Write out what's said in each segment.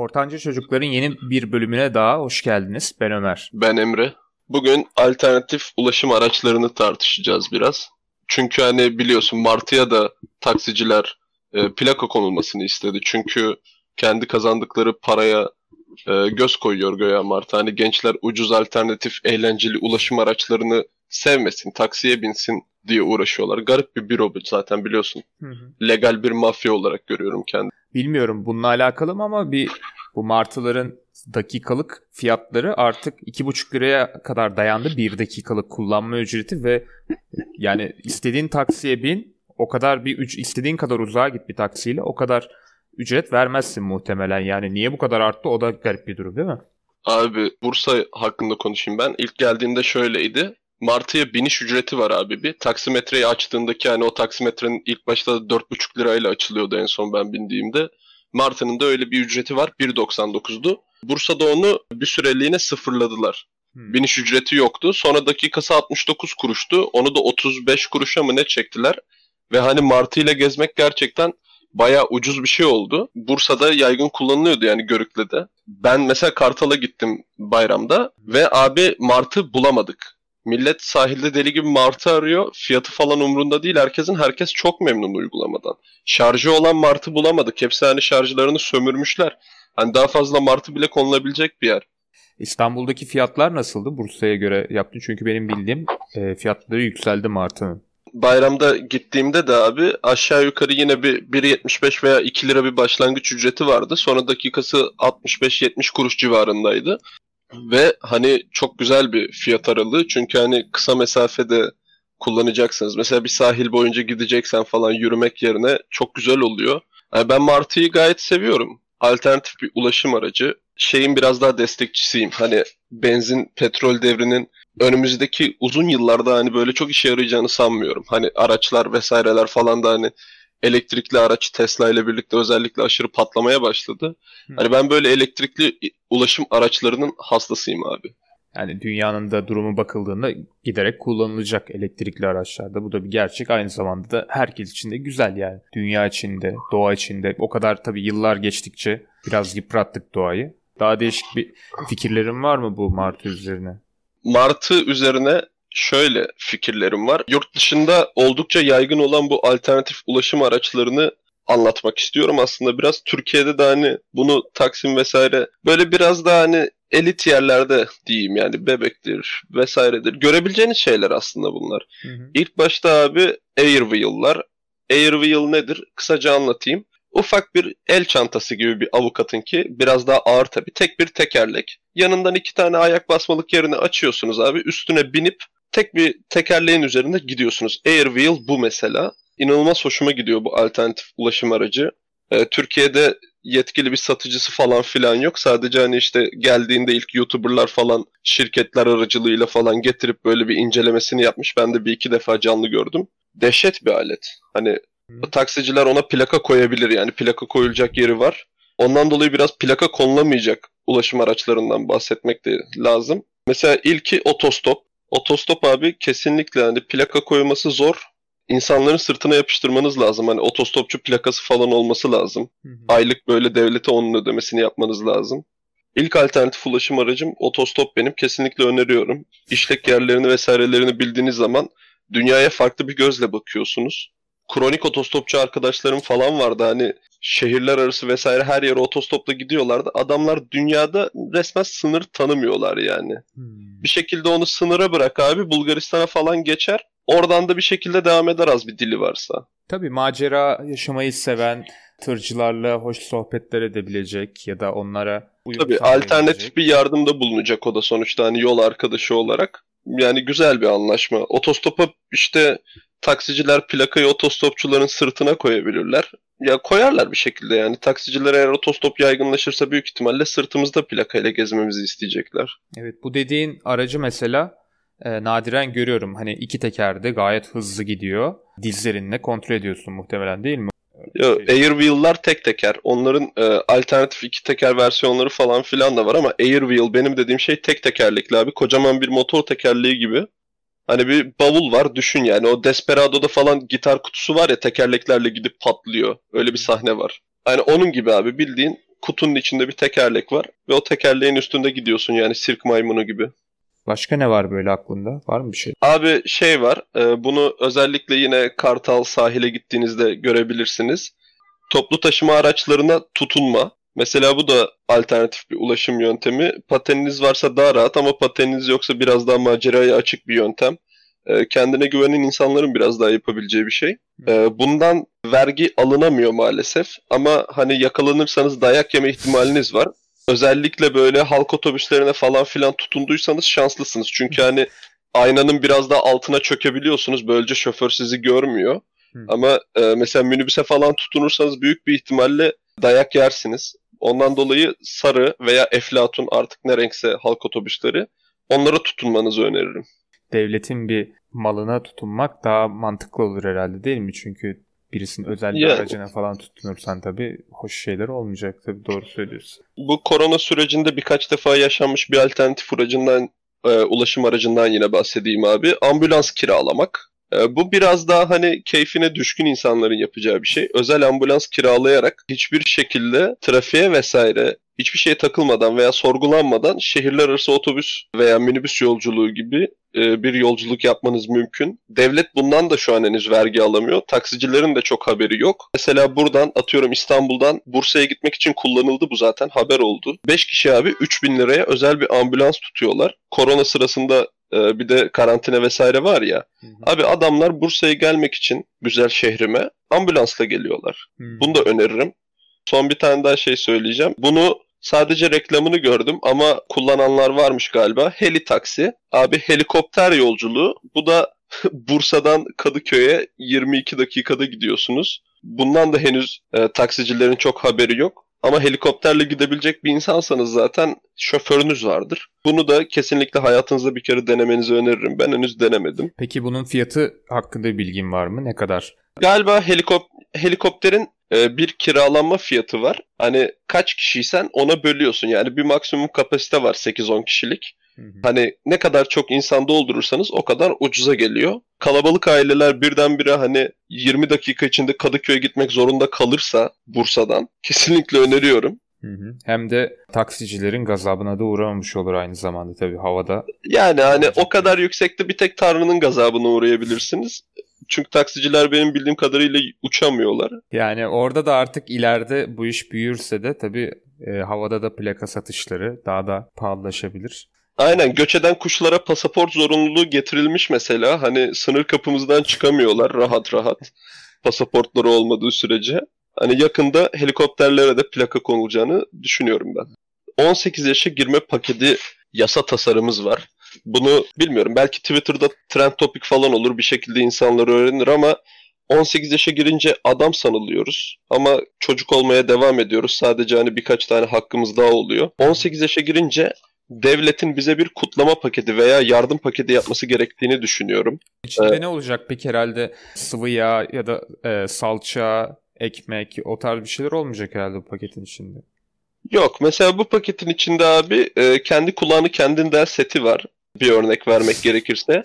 Ortanca Çocukların yeni bir bölümüne daha hoş geldiniz. Ben Ömer. Ben Emre. Bugün alternatif ulaşım araçlarını tartışacağız biraz. Çünkü hani biliyorsun Martı'ya da taksiciler e, plaka konulmasını istedi. Çünkü kendi kazandıkları paraya e, göz koyuyor Göya Martı. Hani gençler ucuz alternatif eğlenceli ulaşım araçlarını sevmesin, taksiye binsin diye uğraşıyorlar. Garip bir büro zaten biliyorsun. Hı hı. Legal bir mafya olarak görüyorum kendimi. Bilmiyorum bununla alakalı mı ama bir bu martıların dakikalık fiyatları artık 2,5 liraya kadar dayandı. Bir dakikalık kullanma ücreti ve yani istediğin taksiye bin o kadar bir istediğin kadar uzağa git bir taksiyle o kadar ücret vermezsin muhtemelen. Yani niye bu kadar arttı o da garip bir durum değil mi? Abi Bursa hakkında konuşayım ben. İlk geldiğinde şöyleydi. Martı'ya biniş ücreti var abi bir. Taksimetreyi açtığındaki hani o taksimetrenin ilk başta 4,5 lirayla açılıyordu en son ben bindiğimde. Martı'nın da öyle bir ücreti var 1.99'du. Bursa'da onu bir süreliğine sıfırladılar. Hmm. Biniş ücreti yoktu. Sonra dakikası 69 kuruştu. Onu da 35 kuruşa mı ne çektiler. Ve hani Martı ile gezmek gerçekten bayağı ucuz bir şey oldu. Bursa'da yaygın kullanılıyordu yani Görükle'de. Ben mesela Kartal'a gittim bayramda ve abi Martı bulamadık. Millet sahilde deli gibi martı arıyor. Fiyatı falan umrunda değil. Herkesin herkes çok memnun uygulamadan. Şarjı olan martı bulamadık. Hepsi hani şarjlarını sömürmüşler. Hani daha fazla martı bile konulabilecek bir yer. İstanbul'daki fiyatlar nasıldı? Bursa'ya göre yaptı. Çünkü benim bildiğim e, fiyatları yükseldi martının. Bayramda gittiğimde de abi aşağı yukarı yine bir 1.75 veya 2 lira bir başlangıç ücreti vardı. Sonra dakikası 65-70 kuruş civarındaydı. Ve hani çok güzel bir fiyat aralığı. Çünkü hani kısa mesafede kullanacaksınız. Mesela bir sahil boyunca gideceksen falan yürümek yerine çok güzel oluyor. Yani ben Martı'yı gayet seviyorum. Alternatif bir ulaşım aracı. Şeyin biraz daha destekçisiyim. Hani benzin, petrol devrinin önümüzdeki uzun yıllarda hani böyle çok işe yarayacağını sanmıyorum. Hani araçlar vesaireler falan da hani elektrikli araç Tesla ile birlikte özellikle aşırı patlamaya başladı. Hı. Hani ben böyle elektrikli ulaşım araçlarının hastasıyım abi. Yani dünyanın da durumu bakıldığında giderek kullanılacak elektrikli araçlarda. Bu da bir gerçek. Aynı zamanda da herkes için de güzel yani. Dünya içinde, doğa içinde. O kadar tabii yıllar geçtikçe biraz yıprattık doğayı. Daha değişik bir fikirlerin var mı bu Martı üzerine? Martı üzerine şöyle fikirlerim var. Yurt dışında oldukça yaygın olan bu alternatif ulaşım araçlarını anlatmak istiyorum aslında biraz. Türkiye'de de hani bunu Taksim vesaire böyle biraz daha hani elit yerlerde diyeyim yani bebektir vesairedir. Görebileceğiniz şeyler aslında bunlar. Hı hı. İlk başta abi Airwheel'lar. Airwheel nedir? Kısaca anlatayım. Ufak bir el çantası gibi bir avukatın ki biraz daha ağır tabii. Tek bir tekerlek. Yanından iki tane ayak basmalık yerini açıyorsunuz abi. Üstüne binip tek bir tekerleğin üzerinde gidiyorsunuz. Airwheel bu mesela. İnanılmaz hoşuma gidiyor bu alternatif ulaşım aracı. Ee, Türkiye'de yetkili bir satıcısı falan filan yok. Sadece hani işte geldiğinde ilk YouTuber'lar falan şirketler aracılığıyla falan getirip böyle bir incelemesini yapmış. Ben de bir iki defa canlı gördüm. Dehşet bir alet. Hani hmm. taksiciler ona plaka koyabilir yani plaka koyulacak yeri var. Ondan dolayı biraz plaka konulamayacak ulaşım araçlarından bahsetmek de lazım. Mesela ilki otostop. Otostop abi kesinlikle hani plaka koyması zor. İnsanların sırtına yapıştırmanız lazım. Hani otostopçu plakası falan olması lazım. Hı hı. Aylık böyle devlete onun ödemesini yapmanız lazım. İlk alternatif ulaşım aracım otostop benim. Kesinlikle öneriyorum. İşlek yerlerini vesairelerini bildiğiniz zaman dünyaya farklı bir gözle bakıyorsunuz. Kronik otostopçu arkadaşlarım falan vardı. Hani şehirler arası vesaire her yere otostopla gidiyorlardı. Adamlar dünyada resmen sınır tanımıyorlar yani. Hmm. Bir şekilde onu sınıra bırak abi Bulgaristan'a falan geçer. Oradan da bir şekilde devam eder az bir dili varsa. Tabii macera yaşamayı seven tırcılarla hoş sohbetler edebilecek ya da onlara uyum Tabii alternatif bir yardımda bulunacak o da sonuçta hani yol arkadaşı olarak. Yani güzel bir anlaşma. Otostopa işte taksiciler plakayı otostopçuların sırtına koyabilirler. Ya koyarlar bir şekilde yani. Taksiciler eğer otostop yaygınlaşırsa büyük ihtimalle sırtımızda plakayla gezmemizi isteyecekler. Evet bu dediğin aracı mesela e, nadiren görüyorum. Hani iki tekerde gayet hızlı gidiyor. Dizlerinle kontrol ediyorsun muhtemelen değil mi? Yo, Airwheel'lar tek teker. Onların e, alternatif iki teker versiyonları falan filan da var ama Airwheel benim dediğim şey tek tekerlekli abi. Kocaman bir motor tekerleği gibi. Hani bir bavul var düşün yani o Desperado'da falan gitar kutusu var ya tekerleklerle gidip patlıyor. Öyle bir sahne var. Hani onun gibi abi bildiğin kutunun içinde bir tekerlek var ve o tekerleğin üstünde gidiyorsun yani sirk maymunu gibi. Başka ne var böyle aklında? Var mı bir şey? Abi şey var. E, bunu özellikle yine Kartal sahile gittiğinizde görebilirsiniz. Toplu taşıma araçlarına tutunma. Mesela bu da alternatif bir ulaşım yöntemi. Pateniniz varsa daha rahat ama pateniniz yoksa biraz daha maceraya açık bir yöntem. E, kendine güvenen insanların biraz daha yapabileceği bir şey. E, bundan vergi alınamıyor maalesef ama hani yakalanırsanız dayak yeme ihtimaliniz var. Özellikle böyle halk otobüslerine falan filan tutunduysanız şanslısınız. Çünkü hani aynanın biraz daha altına çökebiliyorsunuz. Böylece şoför sizi görmüyor. Ama e, mesela minibüse falan tutunursanız büyük bir ihtimalle dayak yersiniz. Ondan dolayı sarı veya eflatun artık ne renkse halk otobüsleri onlara tutunmanızı öneririm. Devletin bir malına tutunmak daha mantıklı olur herhalde değil mi? Çünkü birisinin özel bir yani, aracına falan tutunursan tabii hoş şeyler olmayacak tabii doğru söylüyorsun. Bu korona sürecinde birkaç defa yaşanmış bir alternatif aracından e, ulaşım aracından yine bahsedeyim abi. Ambulans kiralamak. E, bu biraz daha hani keyfine düşkün insanların yapacağı bir şey. Özel ambulans kiralayarak hiçbir şekilde trafiğe vesaire hiçbir şeye takılmadan veya sorgulanmadan şehirler arası otobüs veya minibüs yolculuğu gibi e, bir yolculuk yapmanız mümkün. Devlet bundan da şu an henüz vergi alamıyor. Taksicilerin de çok haberi yok. Mesela buradan atıyorum İstanbul'dan Bursa'ya gitmek için kullanıldı bu zaten haber oldu. 5 kişi abi 3000 liraya özel bir ambulans tutuyorlar. Korona sırasında e, bir de karantina vesaire var ya. Hı hı. Abi adamlar Bursa'ya gelmek için güzel şehrime ambulansla geliyorlar. Hı. Bunu da öneririm. Son bir tane daha şey söyleyeceğim. Bunu Sadece reklamını gördüm ama kullananlar varmış galiba. Heli taksi. Abi helikopter yolculuğu. Bu da Bursa'dan Kadıköy'e 22 dakikada gidiyorsunuz. Bundan da henüz e, taksicilerin çok haberi yok. Ama helikopterle gidebilecek bir insansanız zaten şoförünüz vardır. Bunu da kesinlikle hayatınızda bir kere denemenizi öneririm. Ben henüz denemedim. Peki bunun fiyatı hakkında bilgin var mı? Ne kadar? Galiba helikop helikopterin e, bir kiralanma fiyatı var. Hani kaç kişiysen ona bölüyorsun. Yani bir maksimum kapasite var 8-10 kişilik. Hani ne kadar çok insan doldurursanız o kadar ucuza geliyor. Kalabalık aileler birdenbire hani 20 dakika içinde Kadıköy'e gitmek zorunda kalırsa Bursa'dan kesinlikle öneriyorum. Hı hı. Hem de taksicilerin gazabına da uğramamış olur aynı zamanda tabii havada. Yani hani o kadar yüksekte bir tek Tanrı'nın gazabına uğrayabilirsiniz. Çünkü taksiciler benim bildiğim kadarıyla uçamıyorlar. Yani orada da artık ileride bu iş büyürse de tabii e, havada da plaka satışları daha da pahalılaşabilir. Aynen göç eden kuşlara pasaport zorunluluğu getirilmiş mesela. Hani sınır kapımızdan çıkamıyorlar rahat rahat. Pasaportları olmadığı sürece. Hani yakında helikopterlere de plaka konulacağını düşünüyorum ben. 18 yaşa girme paketi yasa tasarımız var. Bunu bilmiyorum. Belki Twitter'da trend topic falan olur. Bir şekilde insanlar öğrenir ama 18 yaşa girince adam sanılıyoruz ama çocuk olmaya devam ediyoruz. Sadece hani birkaç tane hakkımız daha oluyor. 18 yaşa girince devletin bize bir kutlama paketi veya yardım paketi yapması gerektiğini düşünüyorum. İçinde ee, ne olacak peki herhalde sıvı yağ ya da e, salça, ekmek o tarz bir şeyler olmayacak herhalde bu paketin içinde. Yok mesela bu paketin içinde abi e, kendi kulağını kendin der seti var bir örnek vermek gerekirse.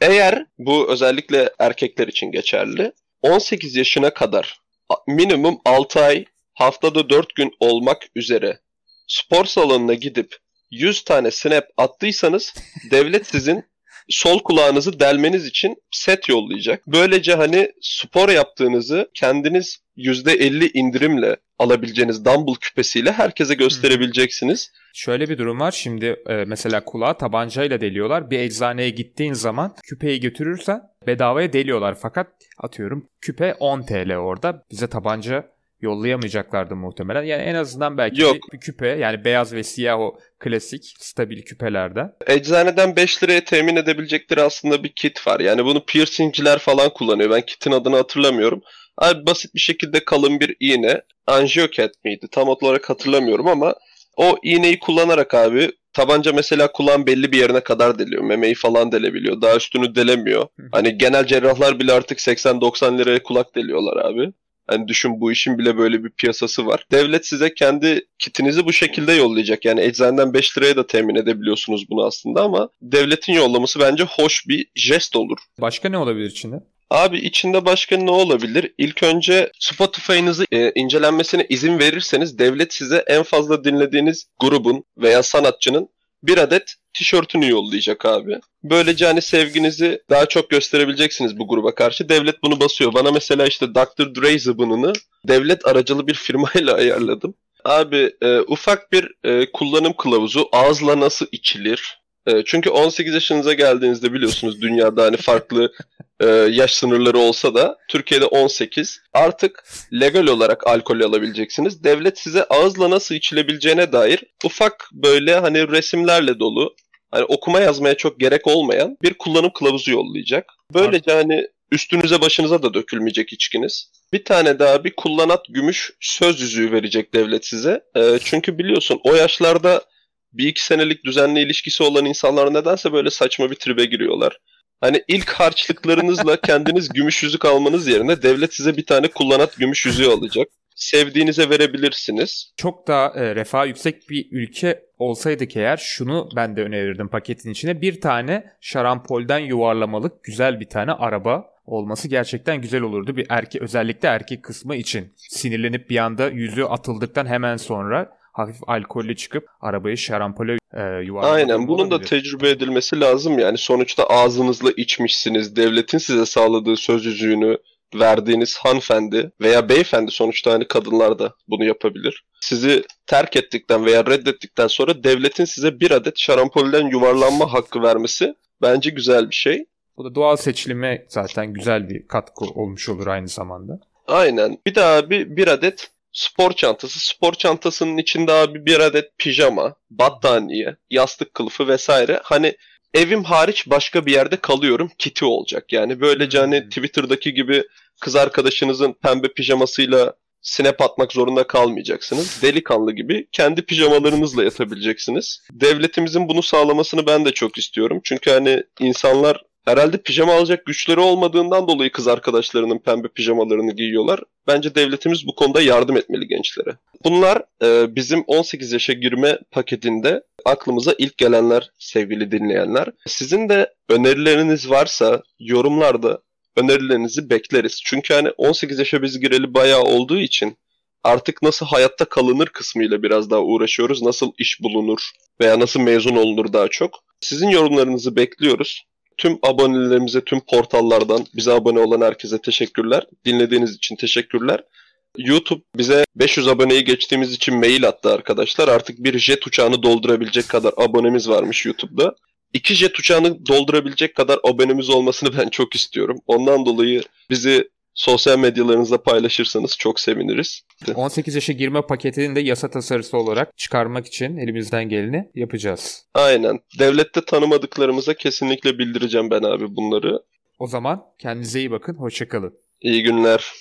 Eğer bu özellikle erkekler için geçerli. 18 yaşına kadar minimum 6 ay haftada 4 gün olmak üzere spor salonuna gidip 100 tane snap attıysanız devlet sizin sol kulağınızı delmeniz için set yollayacak. Böylece hani spor yaptığınızı kendiniz %50 indirimle alabileceğiniz dumbbell küpesiyle herkese gösterebileceksiniz. Şöyle bir durum var. Şimdi e, mesela kulağı tabancayla deliyorlar. Bir eczaneye gittiğin zaman küpeyi götürürsen bedavaya deliyorlar. Fakat atıyorum küpe 10 TL orada. Bize tabanca yollayamayacaklardı muhtemelen. Yani en azından belki Yok. Bir, küpe yani beyaz ve siyah o klasik stabil küpelerden. Eczaneden 5 liraya temin edebilecekleri aslında bir kit var. Yani bunu piercingciler falan kullanıyor. Ben kitin adını hatırlamıyorum. Abi basit bir şekilde kalın bir iğne. Angiocat miydi? Tam olarak hatırlamıyorum ama o iğneyi kullanarak abi tabanca mesela kulağın belli bir yerine kadar deliyor. Memeyi falan delebiliyor. Daha üstünü delemiyor. Hani genel cerrahlar bile artık 80-90 liraya kulak deliyorlar abi. Hani düşün bu işin bile böyle bir piyasası var. Devlet size kendi kitinizi bu şekilde yollayacak. Yani eczaneden 5 liraya da temin edebiliyorsunuz bunu aslında ama devletin yollaması bence hoş bir jest olur. Başka ne olabilir içinde? Abi içinde başka ne olabilir? İlk önce Spotify'ınızı e, incelenmesine izin verirseniz devlet size en fazla dinlediğiniz grubun veya sanatçının bir adet tişörtünü yollayacak abi. Böylece hani sevginizi daha çok gösterebileceksiniz bu gruba karşı. Devlet bunu basıyor. Bana mesela işte Dr. Dre zıbınını devlet aracılı bir firmayla ayarladım. Abi e, ufak bir e, kullanım kılavuzu ağızla nasıl içilir? E, çünkü 18 yaşınıza geldiğinizde biliyorsunuz dünyada hani farklı e, yaş sınırları olsa da Türkiye'de 18. Artık legal olarak alkol alabileceksiniz. Devlet size ağızla nasıl içilebileceğine dair ufak böyle hani resimlerle dolu hani okuma yazmaya çok gerek olmayan bir kullanım kılavuzu yollayacak. Böylece hani üstünüze başınıza da dökülmeyecek içkiniz. Bir tane daha bir kullanat gümüş söz yüzüğü verecek devlet size. E, çünkü biliyorsun o yaşlarda bir iki senelik düzenli ilişkisi olan insanlar nedense böyle saçma bir tribe giriyorlar. Hani ilk harçlıklarınızla kendiniz gümüş yüzük almanız yerine devlet size bir tane kullanat gümüş yüzüğü alacak. Sevdiğinize verebilirsiniz. Çok daha e, refah yüksek bir ülke olsaydık eğer şunu ben de önerirdim paketin içine. Bir tane şarampolden yuvarlamalık güzel bir tane araba olması gerçekten güzel olurdu. Bir erkek özellikle erkek kısmı için. Sinirlenip bir anda yüzüğü atıldıktan hemen sonra hafif alkollü çıkıp arabayı şarampole e, yuvarlamak. Aynen bunun da tecrübe edilmesi lazım yani. Sonuçta ağzınızla içmişsiniz. Devletin size sağladığı söz yüzüğünü verdiğiniz hanımefendi veya beyefendi sonuçta hani kadınlar da bunu yapabilir. Sizi terk ettikten veya reddettikten sonra devletin size bir adet şarampolden yuvarlanma hakkı vermesi bence güzel bir şey. Bu da doğal seçilime zaten güzel bir katkı olmuş olur aynı zamanda. Aynen. Bir daha bir, bir adet spor çantası. Spor çantasının içinde abi bir adet pijama, battaniye, yastık kılıfı vesaire. Hani evim hariç başka bir yerde kalıyorum kiti olacak. Yani böylece hani hmm. Twitter'daki gibi kız arkadaşınızın pembe pijamasıyla snap atmak zorunda kalmayacaksınız. Delikanlı gibi kendi pijamalarınızla yatabileceksiniz. Devletimizin bunu sağlamasını ben de çok istiyorum. Çünkü hani insanlar Herhalde pijama alacak güçleri olmadığından dolayı kız arkadaşlarının pembe pijamalarını giyiyorlar. Bence devletimiz bu konuda yardım etmeli gençlere. Bunlar e, bizim 18 yaşa girme paketinde aklımıza ilk gelenler sevgili dinleyenler. Sizin de önerileriniz varsa yorumlarda önerilerinizi bekleriz. Çünkü hani 18 yaşa biz gireli bayağı olduğu için artık nasıl hayatta kalınır kısmıyla biraz daha uğraşıyoruz. Nasıl iş bulunur veya nasıl mezun olunur daha çok. Sizin yorumlarınızı bekliyoruz. Tüm abonelerimize, tüm portallardan bize abone olan herkese teşekkürler. Dinlediğiniz için teşekkürler. YouTube bize 500 aboneyi geçtiğimiz için mail attı arkadaşlar. Artık bir jet uçağını doldurabilecek kadar abonemiz varmış YouTube'da. İki jet uçağını doldurabilecek kadar abonemiz olmasını ben çok istiyorum. Ondan dolayı bizi sosyal medyalarınızda paylaşırsanız çok seviniriz. 18 yaşa girme paketini de yasa tasarısı olarak çıkarmak için elimizden geleni yapacağız. Aynen. Devlette tanımadıklarımıza kesinlikle bildireceğim ben abi bunları. O zaman kendinize iyi bakın. Hoşçakalın. İyi günler.